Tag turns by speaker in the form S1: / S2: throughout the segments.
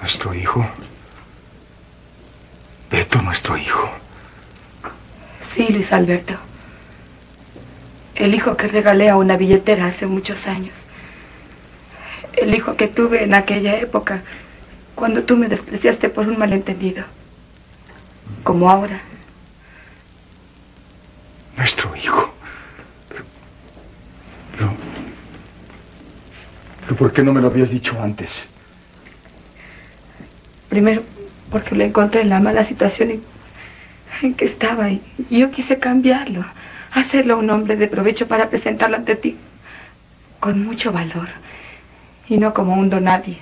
S1: Nuestro hijo. Beto, nuestro hijo.
S2: Sí, Luis Alberto. El hijo que regalé a una billetera hace muchos años. El hijo que tuve en aquella época, cuando tú me despreciaste por un malentendido. Como ahora.
S1: Nuestro hijo. Pero, pero, ¿por qué no me lo habías dicho antes?
S2: Primero, porque lo encontré en la mala situación en, que estaba y yo quise cambiarlo, hacerlo un hombre de provecho para presentarlo ante ti con mucho valor y no como un donadie.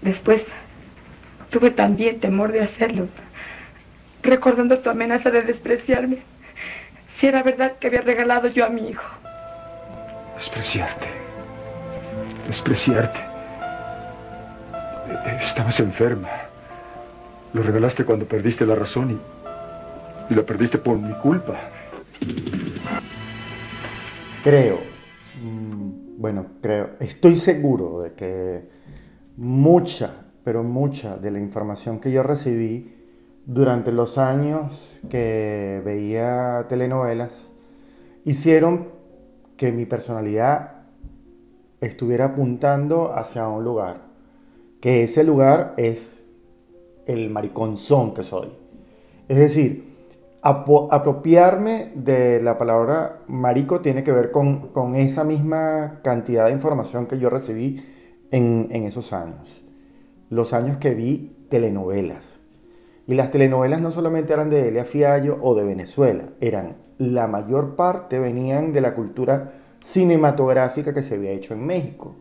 S2: Después, tuve también temor de hacerlo, recordando tu amenaza de despreciarme, si era verdad que había regalado yo a mi hijo.
S1: Despreciarte. Despreciarte. Estabas enferma. Lo regalaste cuando perdiste la razón y, y lo perdiste por mi culpa.
S3: Creo, mm, bueno, creo, estoy seguro de que mucha, pero mucha de la información que yo recibí durante los años que veía telenovelas hicieron que mi personalidad estuviera apuntando hacia un lugar, que ese lugar es el mariconzón que soy. Es decir, apropiarme de la palabra marico tiene que ver con, con, esa misma cantidad de información que yo recibí en, en esos años. Los años que vi telenovelas. Y las telenovelas no solamente eran de Elia Fiallo o de Venezuela, eran la mayor parte venían de la cultura cinematográfica que se había hecho en México.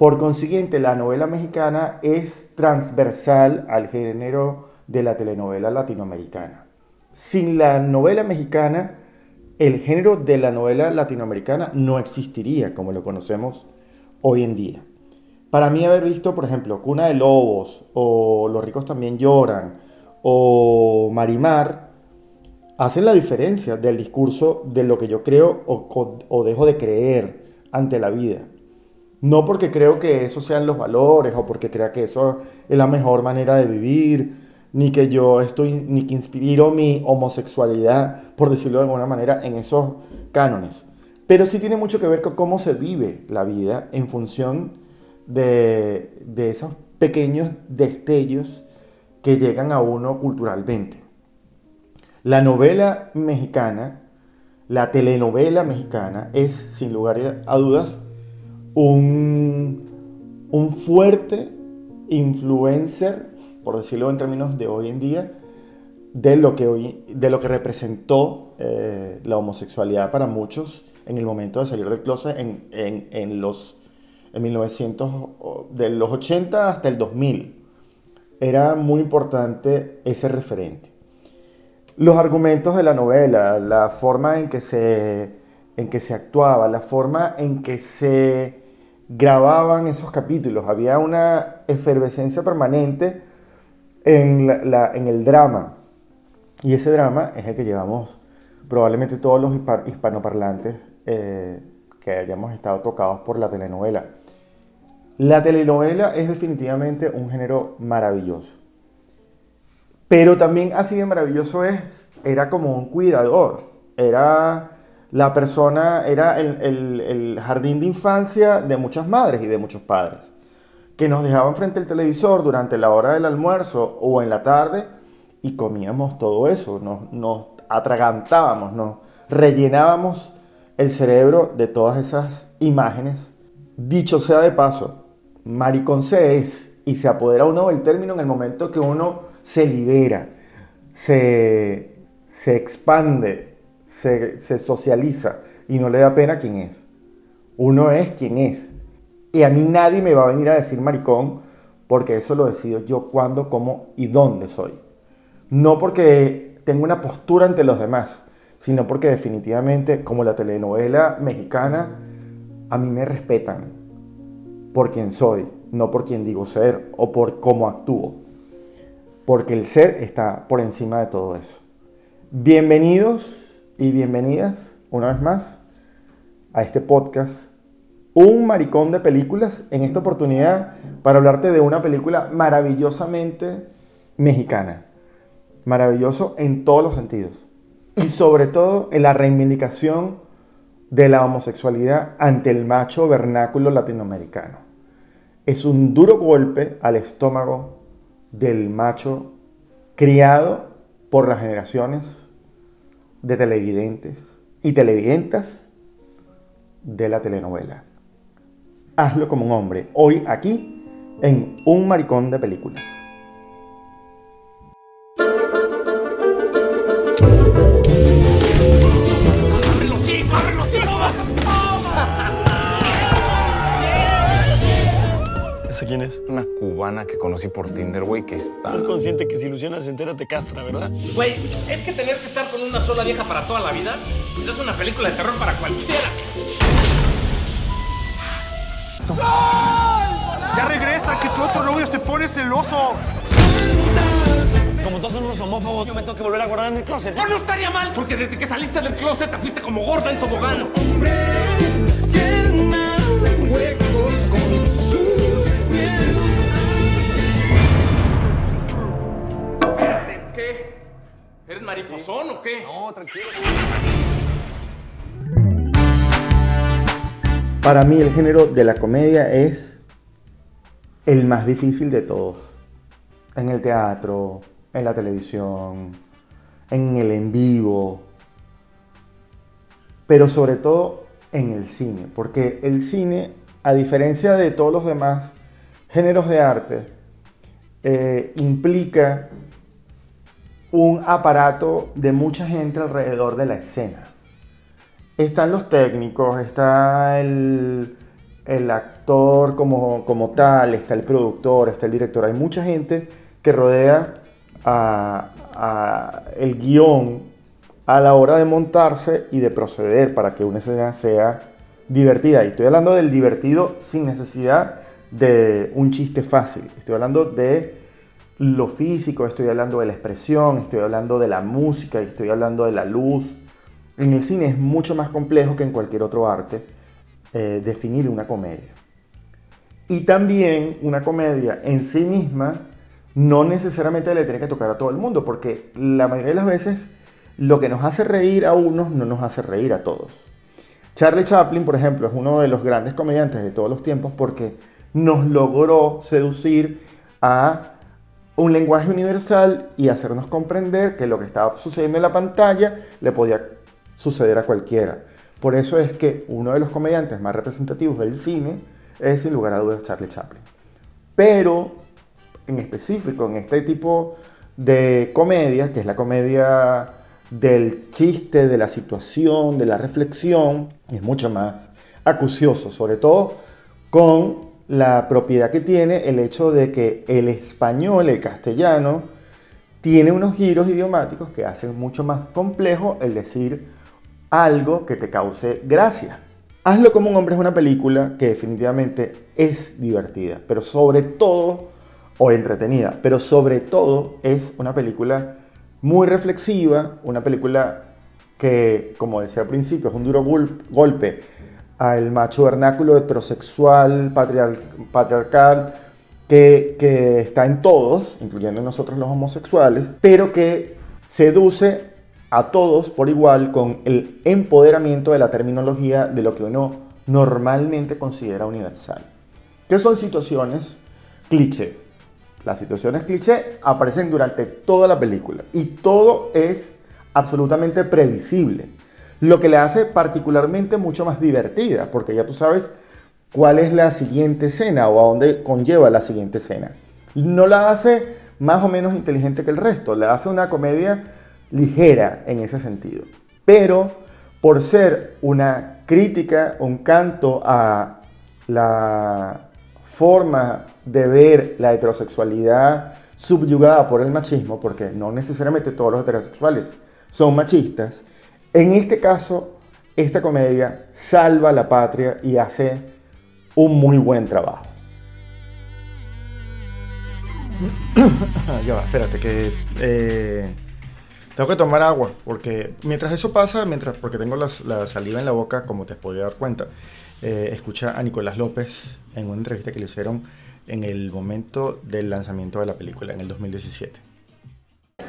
S3: Por consiguiente, la novela mexicana es transversal al género de la telenovela latinoamericana. Sin la novela mexicana, el género de la novela latinoamericana no existiría como lo conocemos hoy en día. Para mí haber visto, por ejemplo, Cuna de Lobos o Los ricos también lloran o Marimar, hacen la diferencia del discurso de lo que yo creo o, o dejo de creer ante la vida. No porque creo que esos sean los valores o porque crea que eso es la mejor manera de vivir, ni que yo estoy, ni que inspiro mi homosexualidad, por decirlo de alguna manera, en esos cánones. Pero sí tiene mucho que ver con cómo se vive la vida en función de, de esos pequeños destellos que llegan a uno culturalmente. La novela mexicana, la telenovela mexicana, es sin lugar a dudas un, un fuerte influencer por decirlo en términos de hoy en día, de lo que, hoy, de lo que representó eh, la homosexualidad para muchos en el momento de salir del closet en, en, en los en 1900, de los 80 hasta el 2000. Era muy importante ese referente. Los argumentos de la novela, la forma en que se, en que se actuaba, la forma en que se grababan esos capítulos, había una efervescencia permanente en, la, en el drama. Y ese drama es el que llevamos probablemente todos los hispanoparlantes eh, que hayamos estado tocados por la telenovela. La telenovela es definitivamente un género maravilloso. Pero también así de maravilloso es, era como un cuidador, era la persona, era el, jardín de infancia de muchas madres y de muchos padres que nos dejaban frente al televisor durante la hora del almuerzo o en la tarde y comíamos todo eso, nos, nos atragantábamos, nos rellenábamos el cerebro de todas esas imágenes. Dicho sea de paso, maricón se es y se apodera uno del término en el momento que uno se libera, se, se expande, se, socializa y no le da pena quién es. Uno es quien es y a mí nadie me va a venir a decir maricón porque eso lo decido yo cuándo, cómo y dónde soy. No porque tengo una postura ante los demás, sino porque definitivamente, como la telenovela mexicana, a mí me respetan por quien soy, no por quien digo ser o por cómo actúo. Porque el ser está por encima de todo eso. Bienvenidos y bienvenidas una vez más a este podcast un maricón de películas en esta oportunidad para hablarte de una película maravillosamente mexicana. Maravilloso en todos los sentidos. Y sobre todo en la reivindicación de la homosexualidad ante el macho vernáculo latinoamericano. Es un duro golpe al estómago del macho criado por las generaciones de televidentes y televidentas de la telenovela. Hazlo como un hombre, hoy aquí en Un Maricón de Películas.
S4: Quién es?
S5: Una cubana que conocí por Tinder, güey, que está...
S4: Estás consciente que si Luciana se entera te castra, ¿verdad?
S6: Güey, es que tener que estar con una sola vieja para toda la vida, pues es una película de terror para cualquiera.
S7: Ya regresa, que tu otro novio se pone celoso.
S4: Como todos son unos homófobos, yo me tengo que volver a guardar en el closet.
S6: Pues no estaría mal, porque desde que saliste del closet te fuiste como gorda en tobogán. Espérate, ¿Eres mariposón o qué?
S5: No, tranquilo.
S3: Para mí el género de la comedia es el más difícil de todos. En el teatro, en la televisión, en el en vivo, pero sobre todo en el cine, porque el cine, a diferencia de todos los demás géneros de arte, eh, implica un aparato de mucha gente alrededor de la escena. Están los técnicos, está el, el actor como, como tal, está el productor, está el director. Hay mucha gente que rodea a, el guion a la hora de montarse y de proceder para que una escena sea divertida. Y estoy hablando del divertido sin necesidad de un chiste fácil. Estoy hablando de lo físico, estoy hablando de la expresión, estoy hablando de la música, estoy hablando de la luz. En el cine es mucho más complejo que en cualquier otro arte eh, definir una comedia. Y también una comedia en sí misma no necesariamente le tiene que tocar a todo el mundo, porque la mayoría de las veces lo que nos hace reír a unos no nos hace reír a todos. Charlie Chaplin, por ejemplo, es uno de los grandes comediantes de todos los tiempos porque nos logró seducir a un lenguaje universal y hacernos comprender que lo que estaba sucediendo en la pantalla le podía suceder a cualquiera. Por eso es que uno de los comediantes más representativos del cine es sin lugar a dudas Charlie Chaplin. Pero en específico en este tipo de comedia, que es la comedia del chiste, de la situación, de la reflexión, es mucho más acucioso, sobre todo con la propiedad que tiene el hecho de que el español, el castellano, tiene unos giros idiomáticos que hacen mucho más complejo el decir algo que te cause gracia. Hazlo como un hombre es una película que definitivamente es divertida, pero sobre todo, o entretenida, pero sobre todo es una película muy reflexiva, una película que, como decía al principio, es un duro gol- golpe al macho vernáculo heterosexual, patriar- patriarcal, que, que está en todos, incluyendo en nosotros los homosexuales, pero que seduce a todos por igual con el empoderamiento de la terminología de lo que uno normalmente considera universal. ¿Qué son situaciones cliché? Las situaciones cliché aparecen durante toda la película y todo es absolutamente previsible, lo que le hace particularmente mucho más divertida, porque ya tú sabes cuál es la siguiente escena o a dónde conlleva la siguiente escena. No la hace más o menos inteligente que el resto, la hace una comedia ligera en ese sentido. Pero por ser una crítica, un canto a la forma de ver la heterosexualidad subyugada por el machismo, porque no necesariamente todos los heterosexuales son machistas, en este caso, esta comedia salva a la patria y hace un muy buen trabajo. ya va, espérate, que eh, tengo que tomar agua, porque mientras eso pasa, mientras, porque tengo la, saliva en la boca, como te podía dar cuenta, eh, escucha a Nicolás López en una entrevista que le hicieron en el momento del lanzamiento de la película, en el 2017.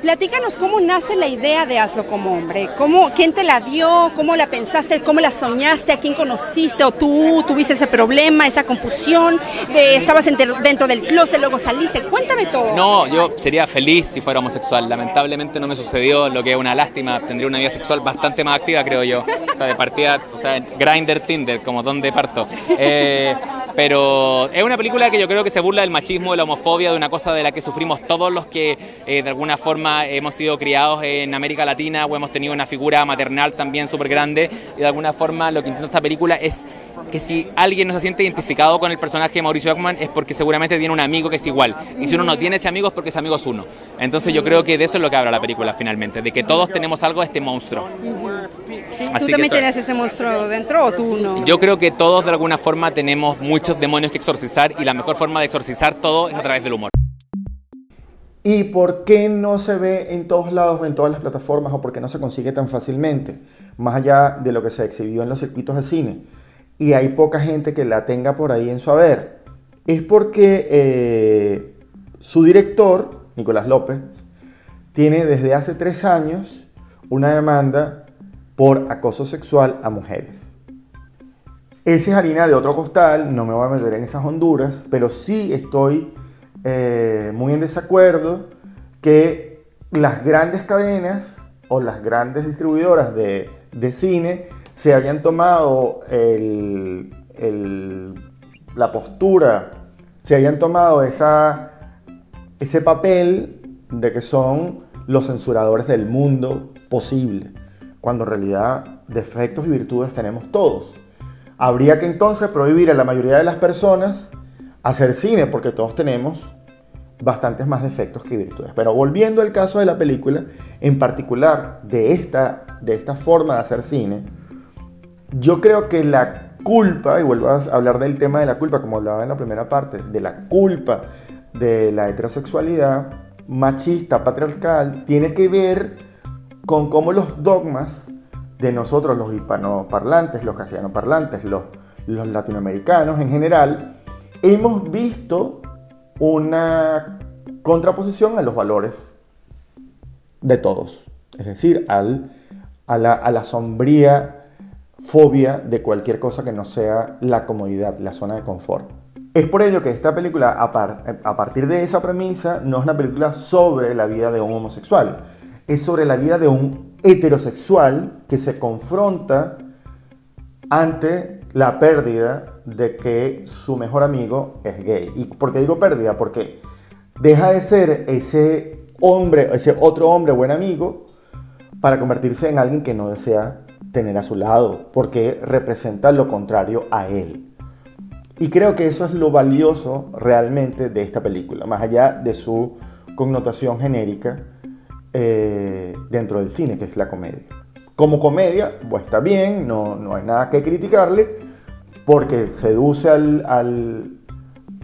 S8: Platícanos cómo nace la idea de Hazlo como hombre. ¿Cómo, ¿Quién te la dio? ¿Cómo la pensaste? ¿Cómo la soñaste? ¿A quién conociste? ¿O tú tuviste ese problema, esa confusión? ¿Estabas dentro del closet, luego saliste? Cuéntame todo.
S9: No, yo sería feliz si fuera homosexual. Lamentablemente no me sucedió, lo que es una lástima. Tendría una vida sexual bastante más activa, creo yo. O sea, de partida, o sea, Grinder, Tinder, como donde parto. Eh, pero es una película que yo creo que se burla del machismo, de la homofobia, de una cosa de la que sufrimos todos los que eh, de alguna forma hemos sido criados en América Latina o hemos tenido una figura maternal también súper grande. Y de alguna forma lo que intenta esta película es que si alguien no se siente identificado con el personaje de Mauricio Ockman es porque seguramente tiene un amigo que es igual. Y si uno no tiene ese amigo es porque ese amigo es uno. Entonces yo creo que de eso es lo que habla la película finalmente, de que todos tenemos algo de este monstruo.
S8: ¿Tú también tienes ese monstruo dentro o tú no?
S9: Yo creo que todos de alguna forma tenemos muchos demonios que exorcizar y la mejor forma de exorcizar todo es a través del humor.
S3: ¿Y por qué no se ve en todos lados, en todas las plataformas, o por qué no se consigue tan fácilmente? Más allá de lo que se exhibió en los circuitos de cine. Y hay poca gente que la tenga por ahí en su haber. Es porque eh, su director, Nicolás López, tiene desde hace tres años una demanda por acoso sexual a mujeres. Esa es harina de otro costal, no me voy a meter en esas honduras, pero sí estoy eh, muy en desacuerdo que las grandes cadenas o las grandes distribuidoras de, cine se hayan tomado la postura, se hayan tomado ese papel de que son los censuradores del mundo posible, cuando en realidad defectos y virtudes tenemos todos. Habría que entonces prohibir a la mayoría de las personas hacer cine, porque todos tenemos bastantes más defectos que virtudes. Pero volviendo al caso de la película, en particular de esta, de esta forma de hacer cine, yo creo que la culpa, y vuelvo a hablar del tema de la culpa, como hablaba en la primera parte, de la culpa de la heterosexualidad machista, patriarcal, tiene que ver con cómo los dogmas de nosotros, los hispanoparlantes, los castellanoparlantes, los, los latinoamericanos en general, hemos visto una contraposición a los valores de todos, es decir, al, a, la, a la sombría fobia de cualquier cosa que no sea la comodidad, la zona de confort. Es por ello que esta película, a, a, partir de esa premisa, no es una película sobre la vida de un homosexual, es sobre la vida de un heterosexual que se confronta ante la pérdida de que su mejor amigo es gay. ¿Y por qué digo pérdida? Porque deja de ser ese hombre, ese otro hombre buen amigo, para convertirse en alguien que no desea tener a su lado, porque representa lo contrario a él. Y creo que eso es lo valioso realmente de esta película, más allá de su connotación genérica eh, dentro del cine, que es la comedia. Como comedia, pues está bien, no, no hay nada que criticarle, porque seduce al,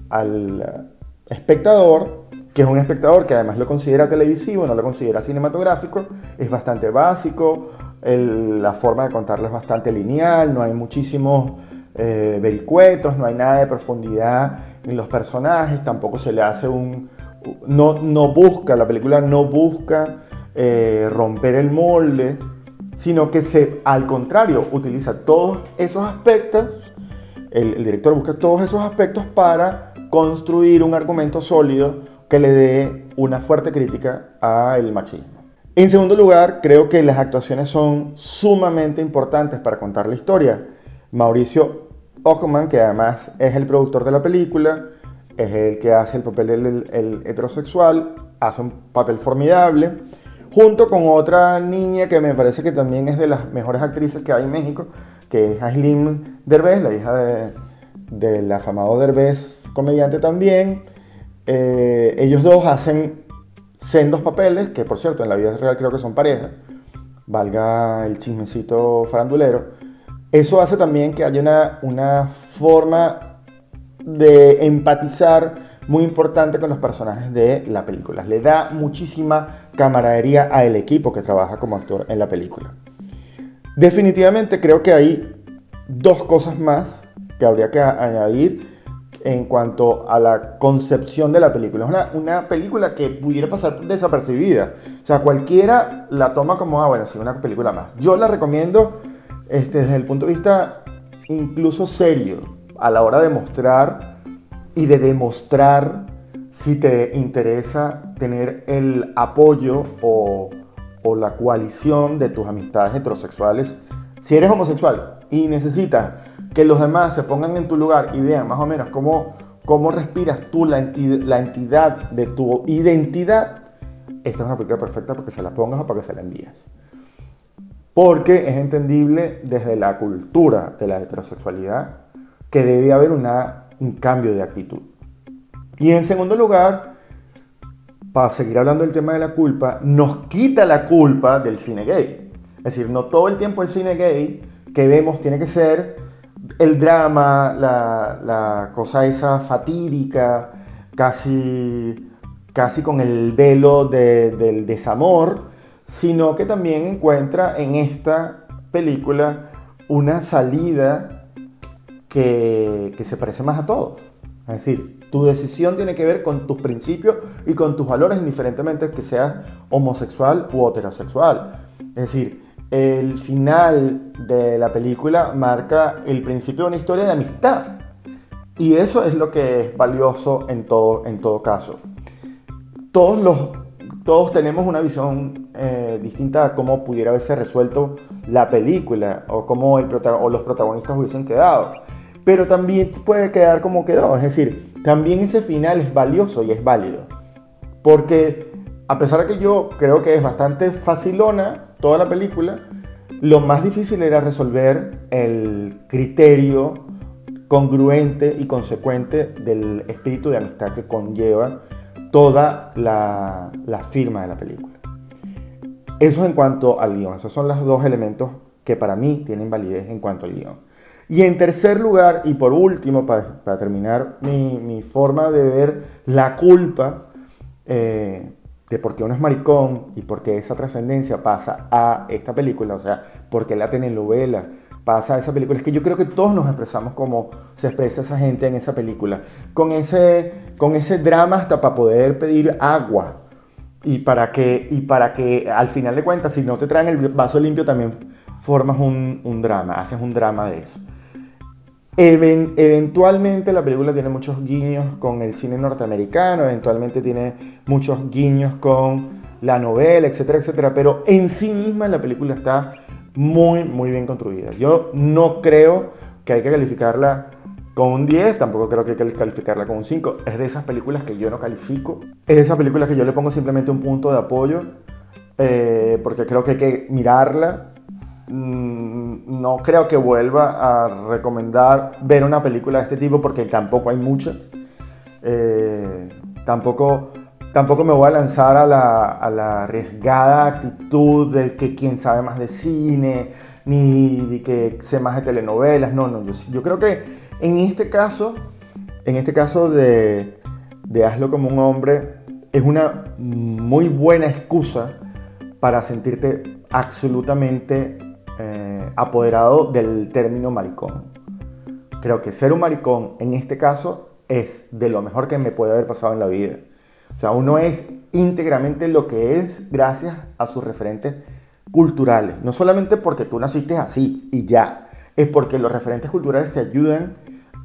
S3: al, espectador, que es un espectador que además lo considera televisivo, no lo considera cinematográfico, es bastante básico, la forma de contarlo es bastante lineal, no hay muchísimos eh, vericuetos, no hay nada de profundidad en los personajes, tampoco se le hace un... No, busca, la película no busca eh, romper el molde, sino que se, al contrario, utiliza todos esos aspectos, el, el director busca todos esos aspectos para construir un argumento sólido que le dé una fuerte crítica al machismo. En segundo lugar, creo que las actuaciones son sumamente importantes para contar la historia. Mauricio Ockman, que además es el productor de la película, es el que hace el papel del heterosexual, hace un papel formidable, junto con otra niña que me parece que también es de las mejores actrices que hay en México, que es Aislinn Derbez, la hija de, del afamado Derbez, comediante también. Eh, ellos dos hacen sendos papeles, que por cierto en la vida real creo que son pareja, valga el chismecito farandulero. Eso hace también que haya una, una forma de empatizar muy importante con los personajes de la película. Le da muchísima camaradería al equipo que trabaja como actor en la película. Definitivamente creo que hay dos cosas más que habría que añadir en cuanto a la concepción de la película. Es una, una, película que pudiera pasar desapercibida. O sea, cualquiera la toma como, ah, bueno, sí, una película más. Yo la recomiendo este, desde el punto de vista incluso serio, a la hora de mostrar y de demostrar si te interesa tener el apoyo o, o la coalición de tus amistades heterosexuales. Si eres homosexual y necesitas que los demás se pongan en tu lugar y vean más o menos cómo, cómo respiras tú la, la entidad de tu identidad, esta es una película perfecta para que se la pongas o para que se la envíes. Porque es entendible desde la cultura de la heterosexualidad que debe haber un cambio de actitud. Y en segundo lugar, para seguir hablando del tema de la culpa, nos quita la culpa del cine gay. Es decir, no todo el tiempo el cine gay que vemos tiene que ser el drama, la, cosa esa fatídica, casi, casi con el velo del desamor, sino que también encuentra en esta película una salida que, se parece más a todo. Es decir, tu decisión tiene que ver con tus principios y con tus valores, indiferentemente que seas homosexual u heterosexual. Es decir, el final de la película marca el principio de una historia de amistad. Y eso es lo que es valioso en todo, en todo caso. Todos, los, todos tenemos una visión eh, distinta a cómo pudiera haberse resuelto la película o cómo el o los protagonistas hubiesen quedado. Pero también puede quedar como quedó. Es decir, también ese final es valioso y es válido. Porque a pesar de que yo creo que es bastante facilona toda la película, lo más difícil era resolver el criterio congruente y consecuente del espíritu de amistad que conlleva toda la, firma de la película. Eso en cuanto al guion. Esos son los dos elementos que para mí tienen validez en cuanto al guion. Y en tercer lugar, y por último, para, terminar mi, forma de ver la culpa, eh, de por qué uno es maricón y por qué esa trascendencia pasa a esta película, o sea, por qué la telenovela pasa a esa película, es que yo creo que todos nos expresamos como se expresa esa gente en esa película, con ese, con ese drama hasta para poder pedir agua. Y para que, y para que al final de cuentas, si no te traen el vaso limpio, también formas un, un drama, haces un drama de eso eventualmente la película tiene muchos guiños con el cine norteamericano, eventualmente tiene muchos guiños con la novela, etcétera, etcétera, pero en sí misma la película está muy, muy bien construida. Yo no creo que hay que calificarla con un 10, tampoco creo que hay que calificarla con un 5. Es de esas películas que yo no califico. Es de esas películas que yo le pongo simplemente un punto de apoyo, eh, porque creo que hay que mirarla no creo que vuelva a recomendar ver una película de este tipo porque tampoco hay muchas. Eh, tampoco, tampoco me voy a lanzar a la, arriesgada actitud de que quien sabe más de cine, ni de que sé más de telenovelas. No, no, yo, creo que en este caso, en este caso de Hazlo como un hombre, es una muy buena excusa para sentirte absolutamente eh, apoderado del término maricón. Creo que ser un maricón en este caso es de lo mejor que me puede haber pasado en la vida. O sea, uno es íntegramente lo que es gracias a sus referentes culturales. No solamente porque tú naciste así y ya, es porque los referentes culturales te ayudan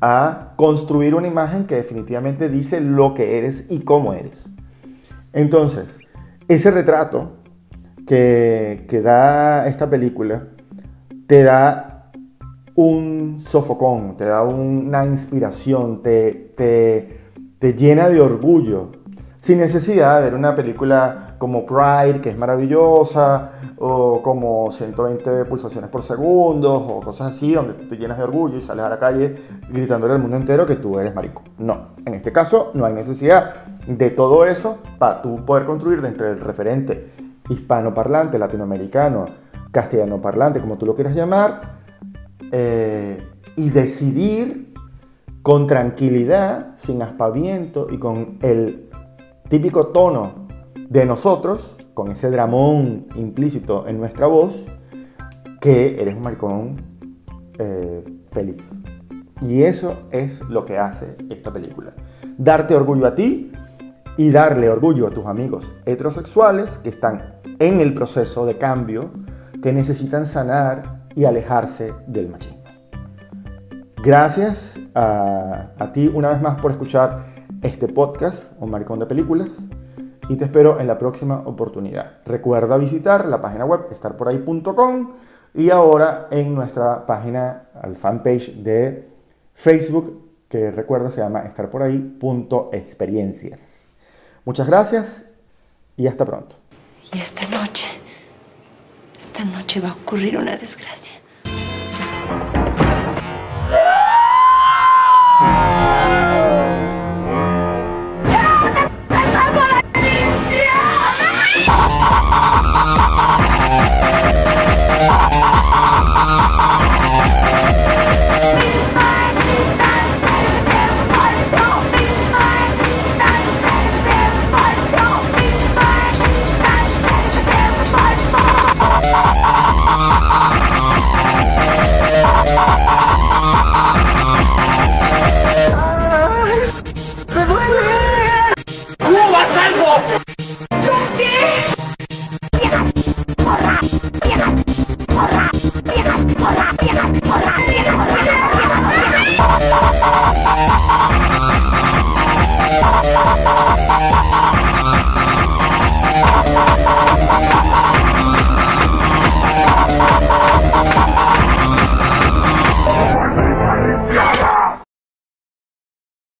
S3: a construir una imagen que definitivamente dice lo que eres y cómo eres. Entonces, ese retrato que, que da esta película te da un sofocón, te da una inspiración, te, te, llena de orgullo, sin necesidad de ver una película como Pride, que es maravillosa, o como 120 pulsaciones por segundo, o cosas así, donde te llenas de orgullo y sales a la calle gritándole al mundo entero que tú eres marico. No, en este caso no hay necesidad de todo eso para tú poder construir dentro del referente hispanoparlante, latinoamericano, castellano parlante, como tú lo quieras llamar, eh, y decidir con tranquilidad, sin aspaviento y con el típico tono de nosotros, con ese dramón implícito en nuestra voz, que eres un maricón eh, feliz. Y eso es lo que hace esta película. Darte orgullo a ti y darle orgullo a tus amigos heterosexuales que están en el proceso de cambio, que necesitan sanar y alejarse del machismo. Gracias a, ti una vez más por escuchar este podcast, Un Maricón de Películas, y te espero en la próxima oportunidad. Recuerda visitar la página web estarporahí.com y ahora en nuestra página, al fanpage de Facebook, que recuerda se llama estarporahí.experiencias. Muchas gracias y hasta pronto.
S2: Y esta noche, esta noche va a ocurrir una desgracia.